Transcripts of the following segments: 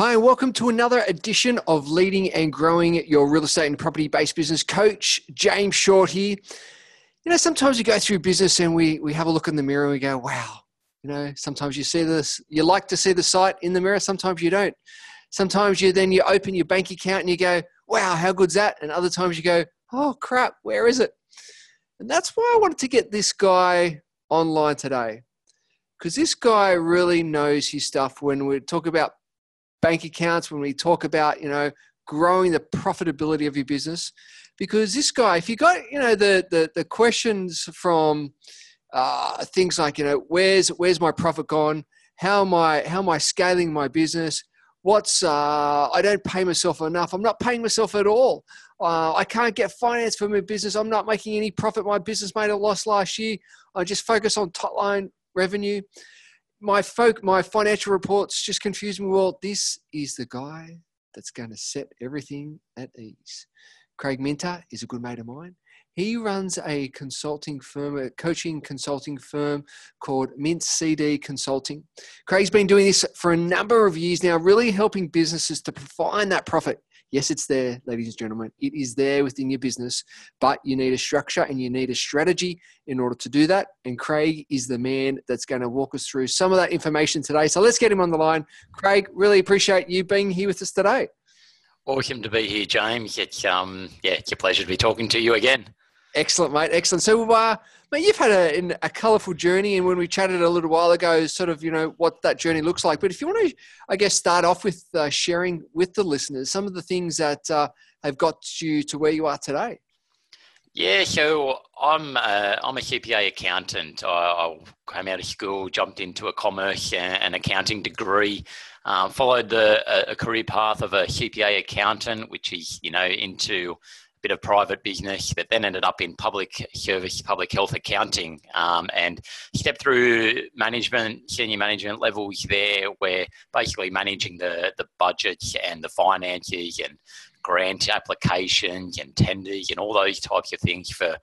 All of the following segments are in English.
Hi, and welcome to another edition of Leading and Growing Your Real Estate and Property Based Business. Coach James Short here. You know, sometimes we go through business and we, we have a look in the mirror and we go, wow. You know, sometimes you see this, you like to see the sight in the mirror, sometimes you don't. Sometimes you then you open your bank account and you go, wow, how good's that? And other times you go, oh crap, where is it? And that's why I wanted to get this guy online today. Because this guy really knows his stuff when we talk about bank accounts, when we talk about, you know, growing the profitability of your business. Because this guy, if you got, you know, the the, the questions from uh, things like, you know, where's where's my profit gone? How am I how am I scaling my business? What's uh, I don't pay myself enough. I'm not paying myself at all. Uh, I can't get finance for my business. I'm not making any profit. My business made a loss last year. I just focus on top line revenue my folk, my financial reports just confuse me. Well, this is the guy that's going to set everything at ease. Craig Minter is a good mate of mine. He runs a consulting firm, a coaching consulting firm called Mint CD Consulting. Craig's been doing this for a number of years now, really helping businesses to find that profit Yes, it's there, ladies and gentlemen. It is there within your business, but you need a structure and you need a strategy in order to do that. And Craig is the man that's going to walk us through some of that information today. So let's get him on the line. Craig, really appreciate you being here with us today. Awesome to be here, James. It's um, yeah, it's a pleasure to be talking to you again. Excellent, mate. Excellent. So, uh, mate, you've had a, a colourful journey, and when we chatted a little while ago, sort of, you know, what that journey looks like. But if you want to, I guess, start off with uh, sharing with the listeners some of the things that uh, have got you to where you are today. Yeah, so I'm uh, I'm a CPA accountant. I, I, came out of school, jumped into a commerce and accounting degree, um, followed the a, a career path of a CPA accountant, which is you know into bit of private business, but then ended up in public service, public health accounting, um, and stepped through management, senior management levels there, where basically managing the the budgets and the finances and grant applications and tenders and all those types of things for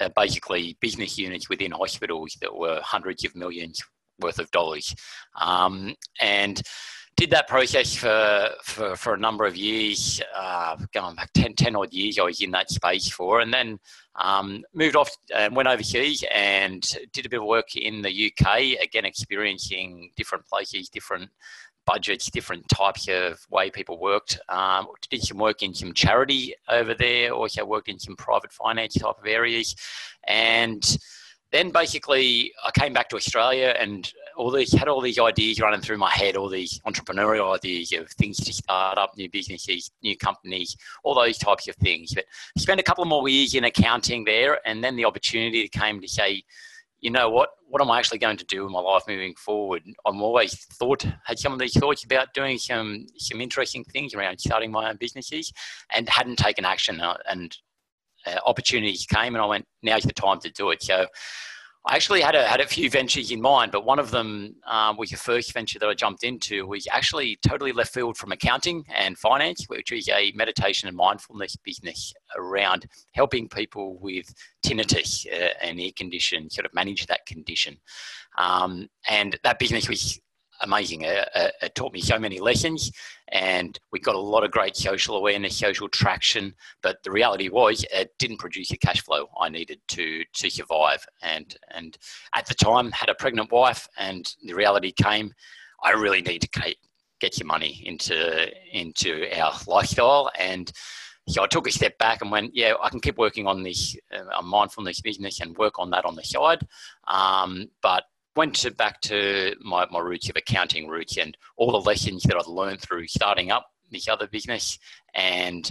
uh, basically business units within hospitals that were hundreds of millions worth of dollars, um, and did that process for, for, for a number of years, uh, going back 10, 10 odd years, I was in that space for, and then um, moved off and went overseas and did a bit of work in the UK, again, experiencing different places, different budgets, different types of way people worked. Um, did some work in some charity over there, also worked in some private finance type of areas, and then basically I came back to Australia and all these had all these ideas running through my head, all these entrepreneurial ideas of things to start up, new businesses, new companies, all those types of things. But I spent a couple more years in accounting there, and then the opportunity came to say, you know what, what am I actually going to do in my life moving forward? I'm always thought had some of these thoughts about doing some some interesting things around starting my own businesses, and hadn't taken action. Uh, and uh, opportunities came, and I went, now's the time to do it. So I actually had a, had a few ventures in mind, but one of them um, was the first venture that I jumped into was actually totally left field from accounting and finance, which is a meditation and mindfulness business around helping people with tinnitus, uh, an ear condition, sort of manage that condition. Um, and that business was amazing. It, it, taught me so many lessons, and we got a lot of great social awareness, social traction. But the reality was, it didn't produce the cash flow I needed to to survive. And and at the time, had a pregnant wife, and the reality came, I really need to get your money into into our lifestyle and. So I took a step back and went, yeah, I can keep working on this uh, mindfulness business and work on that on the side. Um, but went to back to my, my roots of accounting roots and all the lessons that I'd learned through starting up this other business and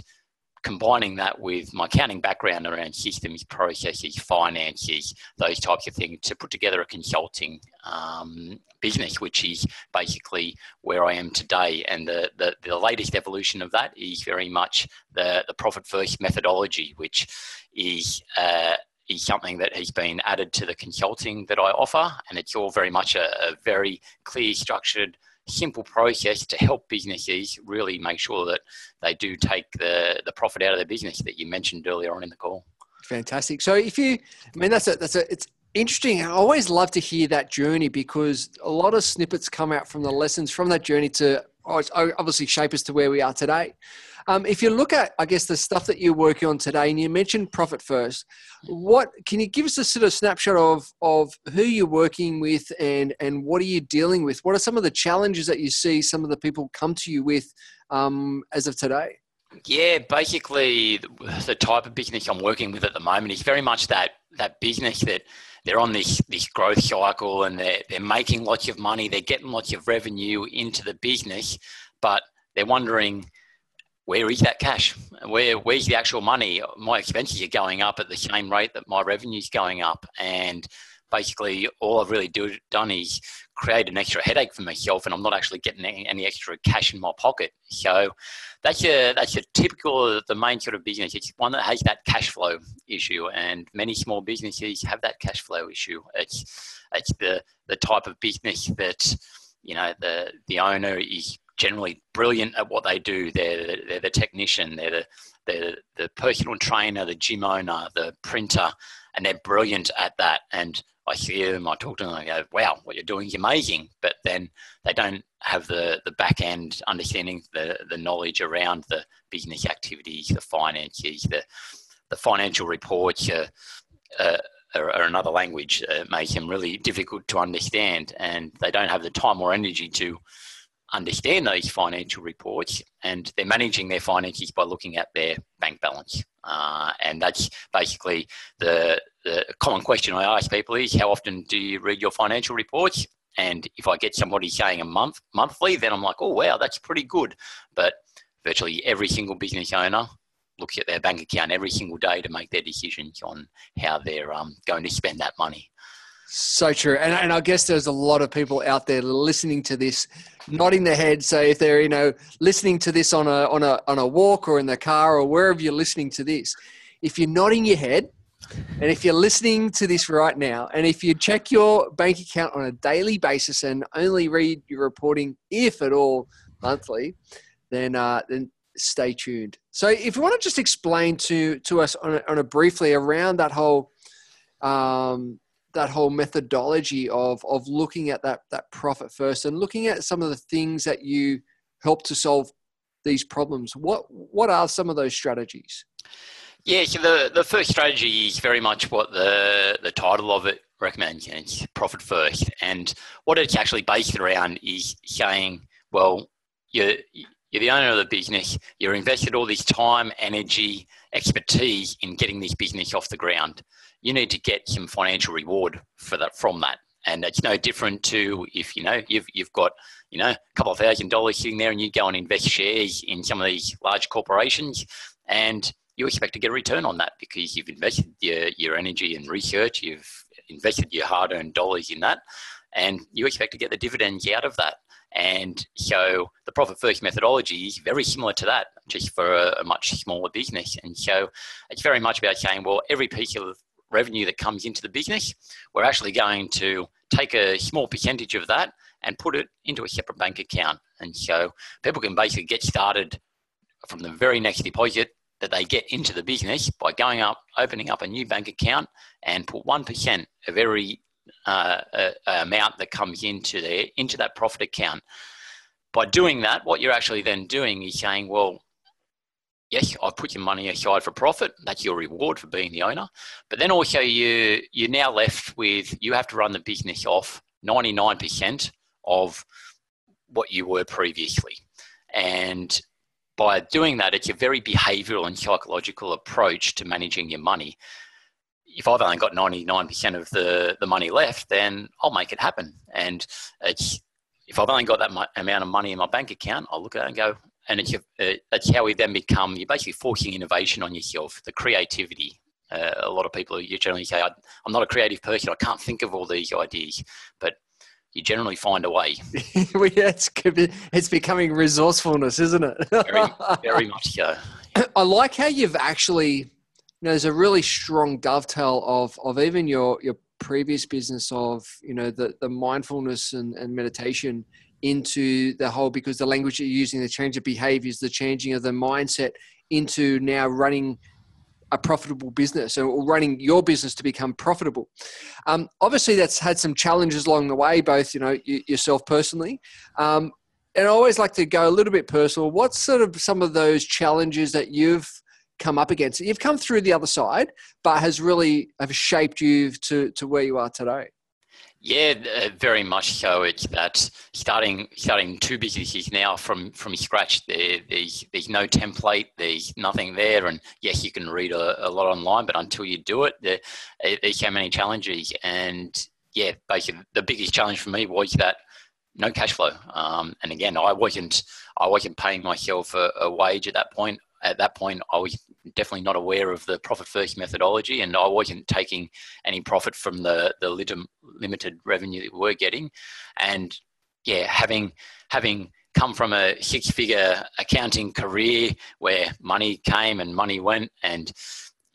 combining that with my accounting background around systems, processes, finances, those types of things to put together a consulting um, business, which is basically where I am today. And the, the, the latest evolution of that is very much the, the profit first methodology, which is uh, is something that has been added to the consulting that I offer, and it's all very much a, a very clear, structured, simple process to help businesses really make sure that they do take the, the profit out of their business that you mentioned earlier on in the call. Fantastic. So if you, I mean, that's a, that's a, it's interesting. I always love to hear that journey because a lot of snippets come out from the lessons from that journey to obviously shape us to where we are today. Um, if you look at, I guess, the stuff that you're working on today, and you mentioned profit first, what can you give us a sort of snapshot of of who you're working with and and what are you dealing with? What are some of the challenges that you see some of the people come to you with um, as of today? Yeah, basically, the type of business I'm working with at the moment is very much that that business that they're on this this growth cycle and they're they're making lots of money, they're getting lots of revenue into the business, but they're wondering where is that cash? Where where's the actual money? My expenses are going up at the same rate that my revenue is going up, and basically all I've really do, done is create an extra headache for myself, and I'm not actually getting any, any extra cash in my pocket. So that's a that's a typical the main sort of business. It's one that has that cash flow issue, and many small businesses have that cash flow issue. It's it's the the type of business that you know the the owner is generally brilliant at what they do. They're, they're the technician, they're the, they're the personal trainer, the gym owner, the printer, and they're brilliant at that. And I hear them, I talk to them, I go, wow, what you're doing is amazing. But then they don't have the, the back end understanding, the, the knowledge around the business activities, the finances, the, the financial reports. Uh, uh, or, or, another language uh, make them really difficult to understand, and they don't have the time or energy to understand those financial reports and they're managing their finances by looking at their bank balance. Uh, and that's basically the, the common question I ask people is how often do you read your financial reports? And if I get somebody saying a month monthly, then I'm like, oh wow, that's pretty good. But virtually every single business owner looks at their bank account every single day to make their decisions on how they're um, going to spend that money. So true. And, and I guess there's a lot of people out there listening to this, nodding their head. So if they're, you know, listening to this on a, on a, on a walk or in the car or wherever you're listening to this, if you're nodding your head and if you're listening to this right now, and if you check your bank account on a daily basis and only read your reporting, if at all, monthly, then, uh, then stay tuned. So if you want to just explain to, to us on a, on a briefly around that whole, um, that whole methodology of of looking at that that profit first and looking at some of the things that you help to solve these problems. What what are some of those strategies? Yeah so the the first strategy is very much what the the title of it recommends it's profit first. And what it's actually based around is saying well you're you're the owner of the business you're invested all this time energy expertise in getting this business off the ground you need to get some financial reward for that from that. And it's no different to if you know you've you've got you know a couple of thousand dollars sitting there and you go and invest shares in some of these large corporations and you expect to get a return on that because you've invested your, your energy and research, you've invested your hard earned dollars in that, and you expect to get the dividends out of that. And so the profit first methodology is very similar to that, just for a, much smaller business. And so it's very much about saying, well, every piece of revenue that comes into the business, we're actually going to take a small percentage of that and put it into a separate bank account. And so people can basically get started from the very next deposit that they get into the business by going up, opening up a new bank account and put 1% of every uh, uh, amount that comes into there into that profit account. By doing that, what you're actually then doing is saying, well, yes, I've put your money aside for profit. That's your reward for being the owner. But then also you you're now left with you have to run the business off 99% of what you were previously. And by doing that, it's a very behavioral and psychological approach to managing your money. If I've only got 99% of the, the money left, then I'll make it happen. And it's if I've only got that amount of money in my bank account, I'll look at it and go, and it's, uh, that's how we then become you're basically forcing innovation on yourself the creativity. Uh, a lot of people you generally say i'm not a creative person i can't think of all these ideas but you generally find a way. It's, it's becoming resourcefulness isn't it? Very, very much so. I like how you've actually you know, there's a really strong dovetail of of even your your previous business of you know the the mindfulness and, and meditation into the whole because the language you're using, the change of behaviors, the changing of the mindset into now running a profitable business or running your business to become profitable. Um, obviously, that's had some challenges along the way, both you know yourself personally. Um, and I always like to go a little bit personal. What's sort of some of those challenges that you've come up against? You've come through the other side, but has really have shaped you to to where you are today. Yeah, uh, very much so. It's that starting starting two businesses now from from scratch. There, there's there's no template. There's nothing there, and yes, you can read a, a lot online, but until you do it, there, there's so many challenges. And yeah, basically, the biggest challenge for me was that no cash flow. Um, and again, I wasn't I wasn't paying myself a, a wage at that point at that point, I was definitely not aware of the profit first methodology, and I wasn't taking any profit from the the limited revenue that we we're getting. And yeah, having having come from a six figure accounting career where money came and money went, and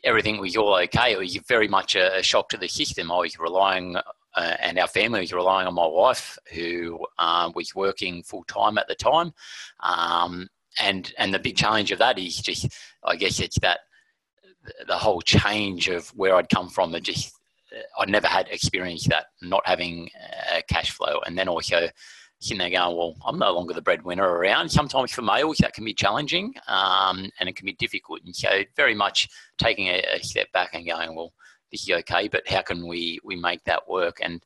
everything was all okay, it was very much a, shock to the system. I was relying. Uh, and our family was relying on my wife, who um, was working full time at the time, um, and and the big challenge of that is just I guess it's that the whole change of where I'd come from and just uh, I never had experienced that not having a cash flow. And then also sitting there going well I'm no longer the breadwinner around. Sometimes for males that can be challenging um, and it can be difficult. And so very much taking a, a step back and going well this is okay, but how can we we make that work? And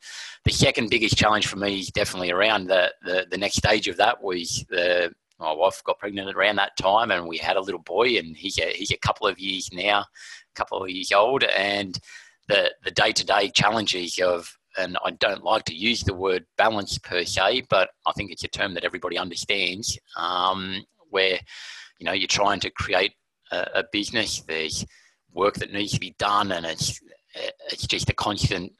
the second biggest challenge for me is definitely around the the, the next stage of that was the my wife got pregnant around that time, and we had a little boy, and he's a, he's a couple of years now, a couple of years old, and the the day to day challenges of and I don't like to use the word balance per se, but I think it's a term that everybody understands. Um, where you know you're trying to create a, a, business, there's work that needs to be done, and it's it's just a constant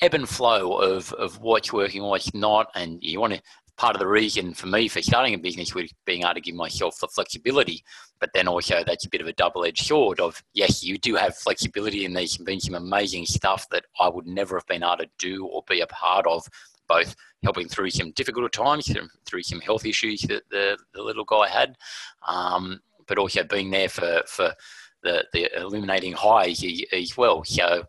ebb and flow of, of what's working, what's not, and you want to part of the reason for me for starting a business was being able to give myself the flexibility. But then also that's a bit of a double-edged sword of yes, you do have flexibility and there's been some amazing stuff that I would never have been able to do or be a part of, both helping through some difficult times, through some health issues that the, the little guy had, um, but also being there for, for the, the illuminating highs as well. So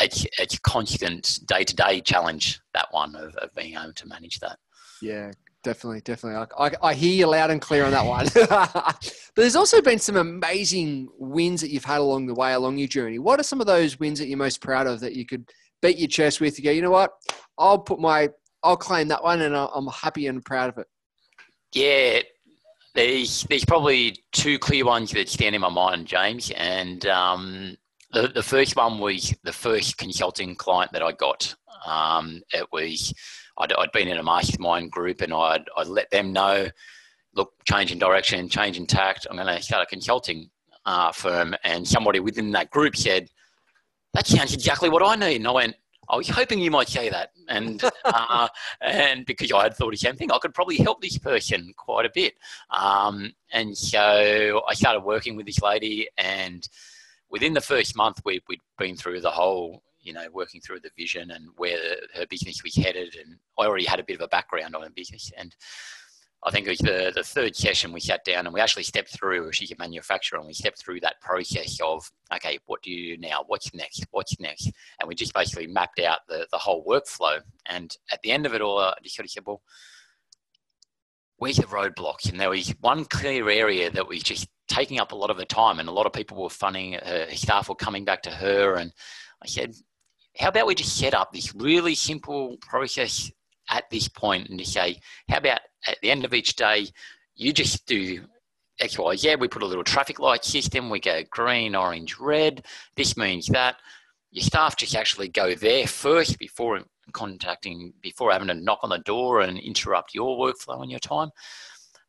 it's, it's a constant day-to-day challenge, that one of, of being able to manage that. Yeah, definitely, definitely. I, I, I, hear you loud and clear on that one. but there's also been some amazing wins that you've had along the way, along your journey. What are some of those wins that you're most proud of that you could beat your chest with? You go, you know what? I'll put my, I'll claim that one, and I'm happy and proud of it. Yeah, there's there's probably two clear ones that stand in my mind, James, and um, the the first one was the first consulting client that I got. Um, it was I'd, I'd been in a mastermind group and I'd, I'd let them know, look, change in direction, change in tact. I'm going to start a consulting uh, firm. And somebody within that group said, that sounds exactly what I need. And I went, I was hoping you might say that. And, uh, and because I had thought the same thing, I could probably help this person quite a bit. Um, and so I started working with this lady and within the first month, we, we'd been through the whole you know, working through the vision and where her business was headed. And I already had a bit of a background on her business. And I think it was the, the third session we sat down and we actually stepped through, she's a manufacturer, and we stepped through that process of, okay, what do you do now? What's next? What's next? And we just basically mapped out the, the whole workflow. And at the end of it all, I just sort of said, well, where's the? And there was one clear area that was just taking up a lot of the time, and a lot of people were funding her, staff were coming back to her. And I said, how about we just set up this really simple process at this point and to say, how about at the end of each day, you just do X, Y, Z. We put a little traffic light system. We go green, orange, red. This means that your staff just actually go there first before contacting, before having to knock on the door and interrupt your workflow and your time.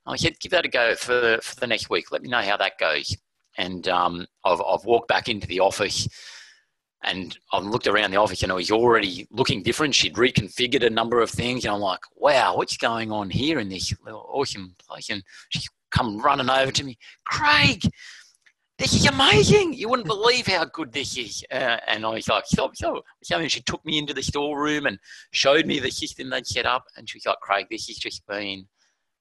I said, give that a go for, for the next week. Let me know how that goes. And um, I've, I've walked back into the office and I looked around the office and it was already looking different. She'd reconfigured a number of things, and I'm like, wow, what's going on here in this awesome place? And she come running over to me, Craig, this is amazing. You wouldn't believe how good this is. Uh, and I was like, stop, stop. So she took me into the storeroom and showed me the system they'd set up. And she was like, Craig, this has just been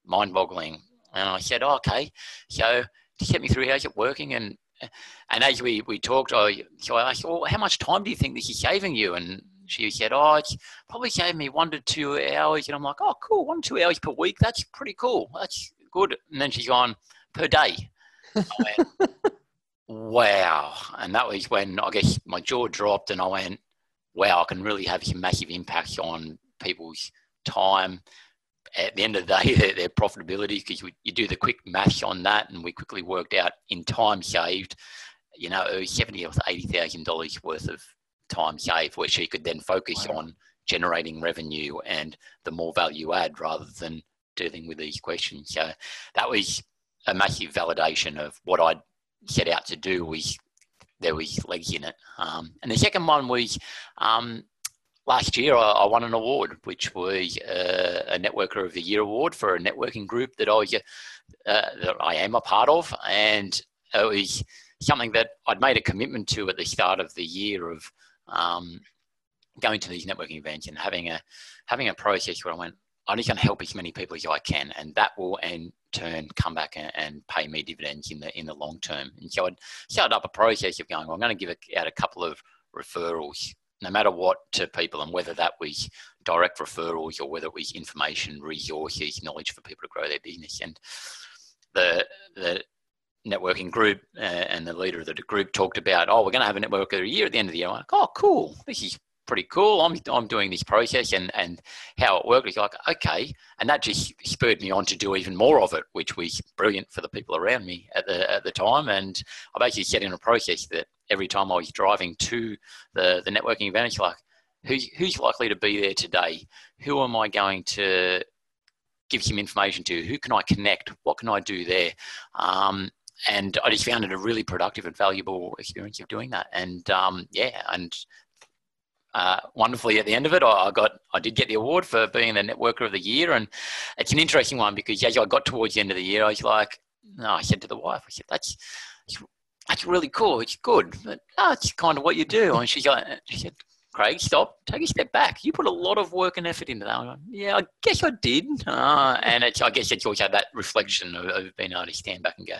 mind boggling. And I said, oh, okay. So just get me through how's it working? And and as we, we talked, I, so I asked, well, how much time do you think this is saving you? And she said, "Oh, it's probably gave me one to two hours," and I'm like, "Oh, cool, one to two hours per week. That's pretty cool. That's good." And then she's gone per day. Went, wow! And that was when I guess my jaw dropped, and I went, "Wow! I can really have a massive impact on people's time." At the end of the day, their, their profitability, because you do the quick math on that, and we quickly worked out in time saved, you know, seventy or eighty thousand dollars worth of time saved, where she could then focus wow. on generating revenue and the more value add rather than dealing with these questions. So that was a massive validation of what I'd set out to do. Was there was legs in it. Um, and the second one was um, last year I, I, won an award, which was uh, a Networker of the Year award for a networking group that I uh, that I am a part of, and it was something that I'd made a commitment to at the start of the year of um, going to these networking events and having a having a process where I went, I'm just going to help as many people as I can, and that will in turn come back and, and pay me dividends in the in the long term. And so I'd started up a process of going, well, I'm going to give out a couple of referrals, no matter what, to people, and whether that was direct referrals or whether it was information, resources, knowledge for people to grow their business. And the the networking group uh, and the leader of the group talked about, oh, we're going to have a network of the year at the end of the year. I'm like, oh, cool. This is pretty cool. I'm, I'm doing this process and, and how it worked. It's like, okay. And that just spurred me on to do even more of it, which was brilliant for the people around me at the, at the time. And I basically set in a process that every time I was driving to the, the networking event, it's like, who's, who's likely to be there today? Who am I going to give some information to? Who can I connect? What can I do there? Um, and I just found it a really productive and valuable experience of doing that. And um, yeah, and uh, wonderfully at the end of it, I, got I did get the award for being the networker of the year, and it's an interesting one because as I got towards the end of the year, I was like, no, I said to the wife, I said that's that's really cool, it's good, but it's kind of what you do. And she's like, she said. Craig, stop, take a step back. You put a lot of work and effort into that. Like, yeah, I guess I did. Uh, and I guess it's also that reflection of, of being able to stand back and go,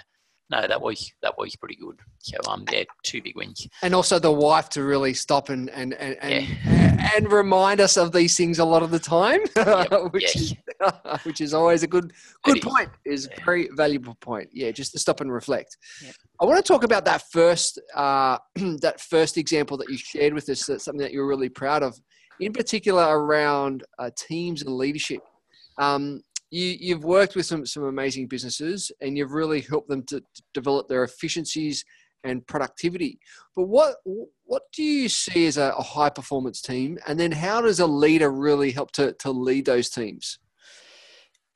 no, that was that was pretty good. So um, yeah, two big wins. And also the wife to really stop and and and, yeah. and, remind us of these things a lot of the time, yep. which yes. is which is always a good good point. Is, is yeah. very valuable point. Yeah, just to stop and reflect. Yep. I want to talk about that first uh, that first example that you shared with us. That's something that you're really proud of, in particular around uh, teams and leadership. Um, you, you've worked with some, some amazing businesses and you've really helped them to, to develop their efficiencies and productivity. But what what do you see as a, a, high performance team, and then how does a leader really help to, to lead those teams?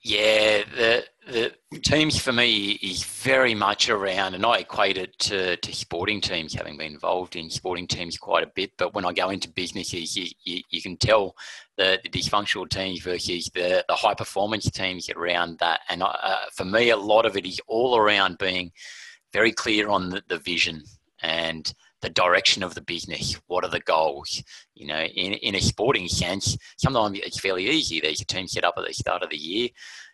Yeah, the the teams for me is very much around, and I equate it to, to sporting teams, having been involved in sporting teams quite a bit. But when I go into businesses, you, you, you can tell the, the, dysfunctional teams versus the, the high performance teams around that. And uh, for me, a lot of it is all around being very clear on the, the vision and the direction of the business. What are the goals? You know, in, in a sporting sense, sometimes it's fairly easy. There's a team set up at the start of the year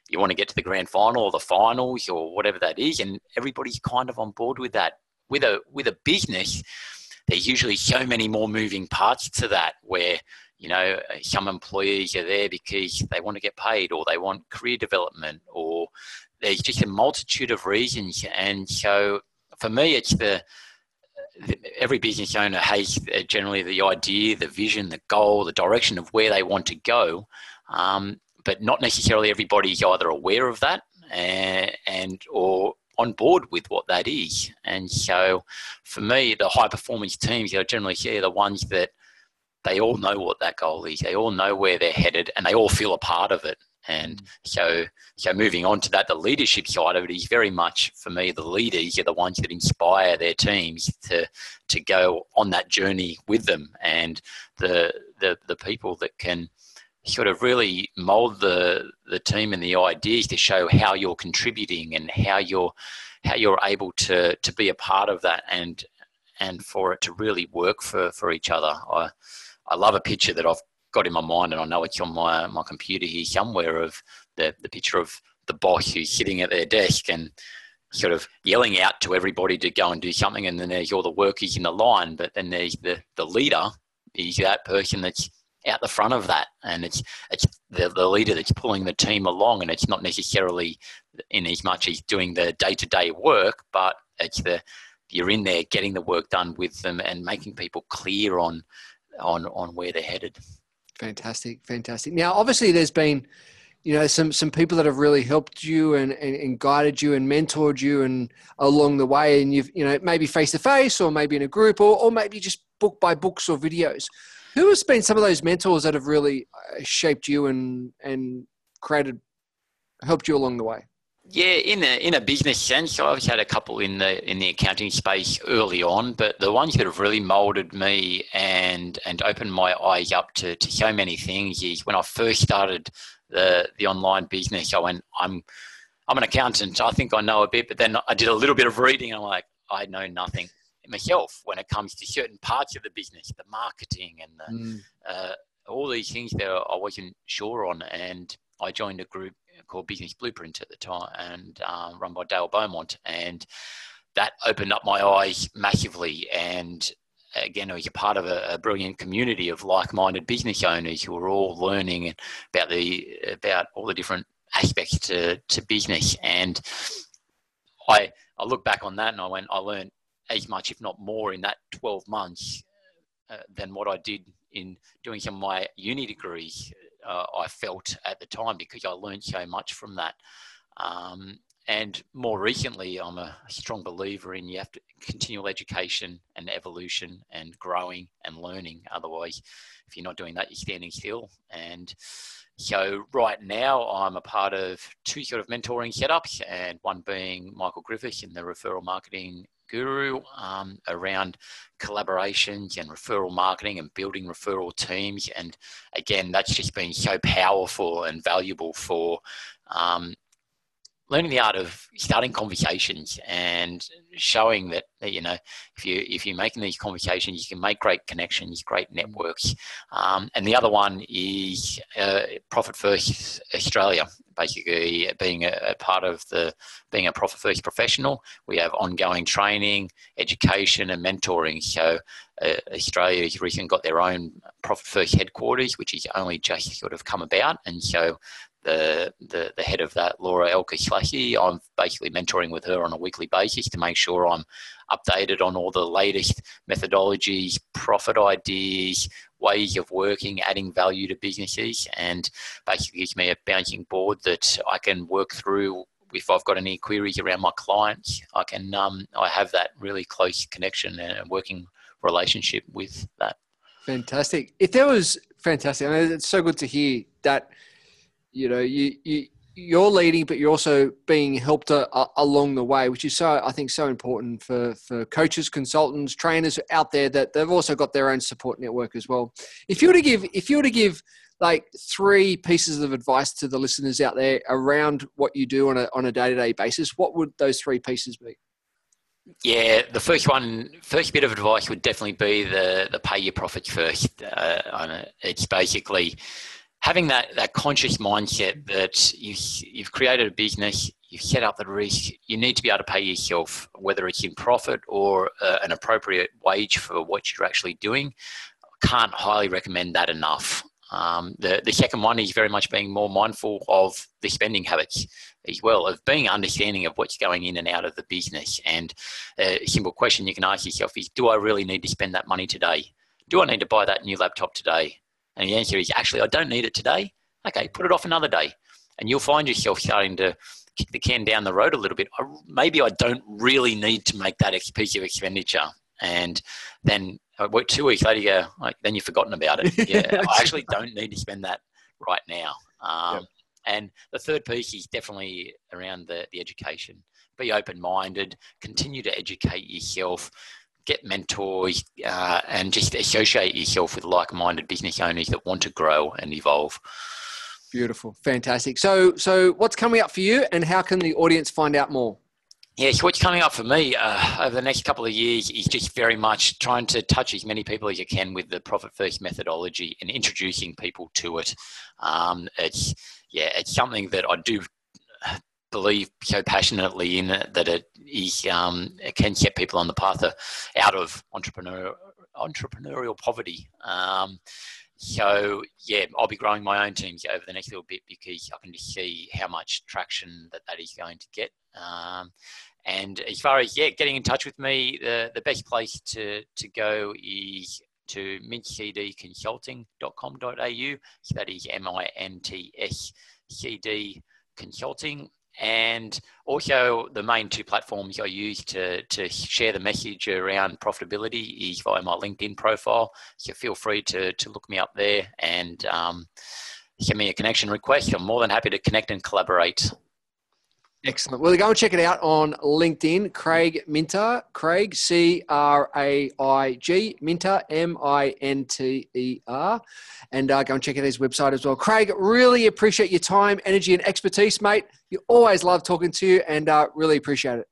you want to get to the grand final or the finals or whatever that is, and everybody's kind of on board with that. With a with a business, there's usually so many more moving parts to that where you know some employees are there because they want to get paid or they want career development or there's just a multitude of reasons and so for me it's the every business owner has generally the idea the vision the goal the direction of where they want to go um, but not necessarily everybody is either aware of that and, and or on board with what that is. And so for me, the high performance teams are generally yeah, the ones that they all know what that goal is. They all know where they're headed and they all feel a part of it. And mm. so, so moving on to that, the leadership side of it is very much for me. The leaders are the ones that inspire their teams to to go on that journey with them, and the the the people that can sort of really mold the the team and the ideas to show how you're contributing and how you're how you're able to to be a part of that and and for it to really work for for each other. I I love a picture that I've got in my mind and I know it's on my my computer here somewhere of the the picture of the boss who's sitting at their desk and sort of yelling out to everybody to go and do something and then there's all the workers in the line but then there's the the leader is that person that's out the front of that, and it's it's the, the leader that's pulling the team along, and it's not necessarily in as much as doing the day to day work, but it's the you're in there getting the work done with them and making people clear on on on where they're headed. Fantastic, fantastic. Now, obviously, there's been you know some some people that have really helped you and, and, and, guided you and mentored you and along the way and you've you know maybe face to face or maybe in a group or, or maybe just book by books or videos who has been some of those mentors that have really uh, shaped you and and created helped you along the way yeah, in a in a business sense, I've had a couple in the in the accounting space early on, but the ones that have really moulded me and and opened my eyes up to, to so many things is when I first started the the online business. I went, I'm I'm an accountant. I think I know a bit, but then I did a little bit of reading, and I'm like, I know nothing myself when it comes to certain parts of the business, the marketing and the, mm. uh, all these things that I wasn't sure on. And I joined a group called Business Blueprint at the time, and um, run by Dale Beaumont, and that opened up my eyes massively. And again, it was a part of a, a, brilliant community of like-minded business owners who were all learning about the about all the different aspects to, to business. And I I look back on that and I went, I learned as much, if not more, in that 12 months uh, than what I did in doing some of my uni degrees. Uh, I felt at the time because I learned so much from that. Um, and more recently, I'm a strong believer in you have to continual education and evolution and growing and learning. Otherwise, if you're not doing that, you're standing still. And so right now, I'm a part of two sort of mentoring setups, and one being Michael Griffiths in the referral marketing guru um, around collaborations and referral marketing and building referral teams. And again, that's just been so powerful and valuable for um, learning the art of starting conversations and showing that, you know if you if you're making these conversations you can make great connections great networks. Um, and the other one is uh, profit first australia basically being a, a, part of the being a profit first professional. We have ongoing training education and mentoring. So uh, australia has recently got their own profit first headquarters which has only just sort of come about. And so the, the, the head of that, Laura Elka I'm basically mentoring with her on a weekly basis to make sure I'm updated on all the latest methodologies, profit ideas, ways of working, adding value to businesses, and basically gives me a bouncing board that I can work through. If I've got any queries around my clients, I can um, I have that really close connection and working relationship with that. Fantastic. If there was fantastic, I mean, it's so good to hear that you know you, you you're leading but you're also being helped a, a, along the way which is so i think so important for for coaches consultants trainers out there that they've also got their own support network as well if you were to give if you were to give like three pieces of advice to the listeners out there around what you do on a on a day-to-day basis what would those three pieces be yeah, the first one, first bit of advice would definitely be the the pay your profits first. Uh, it's basically having that, that conscious mindset that you, you've created a business, you've set up the risk, you need to be able to pay yourself, whether it's in profit or uh, an appropriate wage for what you're actually doing. Can't highly recommend that enough. Um, the, the second one is very much being more mindful of the spending habits as well, of being understanding of what's going in and out of the business. And a simple question you can ask yourself is Do I really need to spend that money today? Do I need to buy that new laptop today? And the answer is actually, I don't need it today. Okay, put it off another day. And you'll find yourself starting to kick the can down the road a little bit. Maybe I don't really need to make that piece of expenditure. And then uh, two weeks later, you go, like, then you've forgotten about it. Yeah, I actually don't need to spend that right now. Um, yep. And the third piece is definitely around the, the education. Be open minded, continue to educate yourself get mentors, uh, and just associate yourself with like-minded business owners that want to grow and evolve. Beautiful, fantastic. So, so what's coming up for you, and how can the audience find out more? Yeah, so what's coming up for me uh, over the next couple of years is just very much trying to touch as many people as you can with the profit first methodology and introducing people to it. Um, it's yeah, it's something that I do believe so passionately in it that it is um, it can set people on the path of, out of entrepreneur entrepreneurial poverty. Um, so yeah, I'll be growing my own team over the next little bit because I can just see how much traction that that is going to get. Um, and as far as yeah, getting in touch with me, the, the best place to, to go is to mintcdconsulting.com.au. So that is M I N T S C D consulting. And also, the main two platforms I use to, to share the message around profitability is via my LinkedIn profile. So feel free to, to look me up there and um, send me a connection request. I'm more than happy to connect and collaborate. Excellent. Well, go and check it out on LinkedIn. Craig Minter, Craig, C R A I G, Minter, M I N T E R. And uh, go and check out his website as well. Craig, really appreciate your time, energy, and expertise, mate. You always love talking to you and uh, really appreciate it.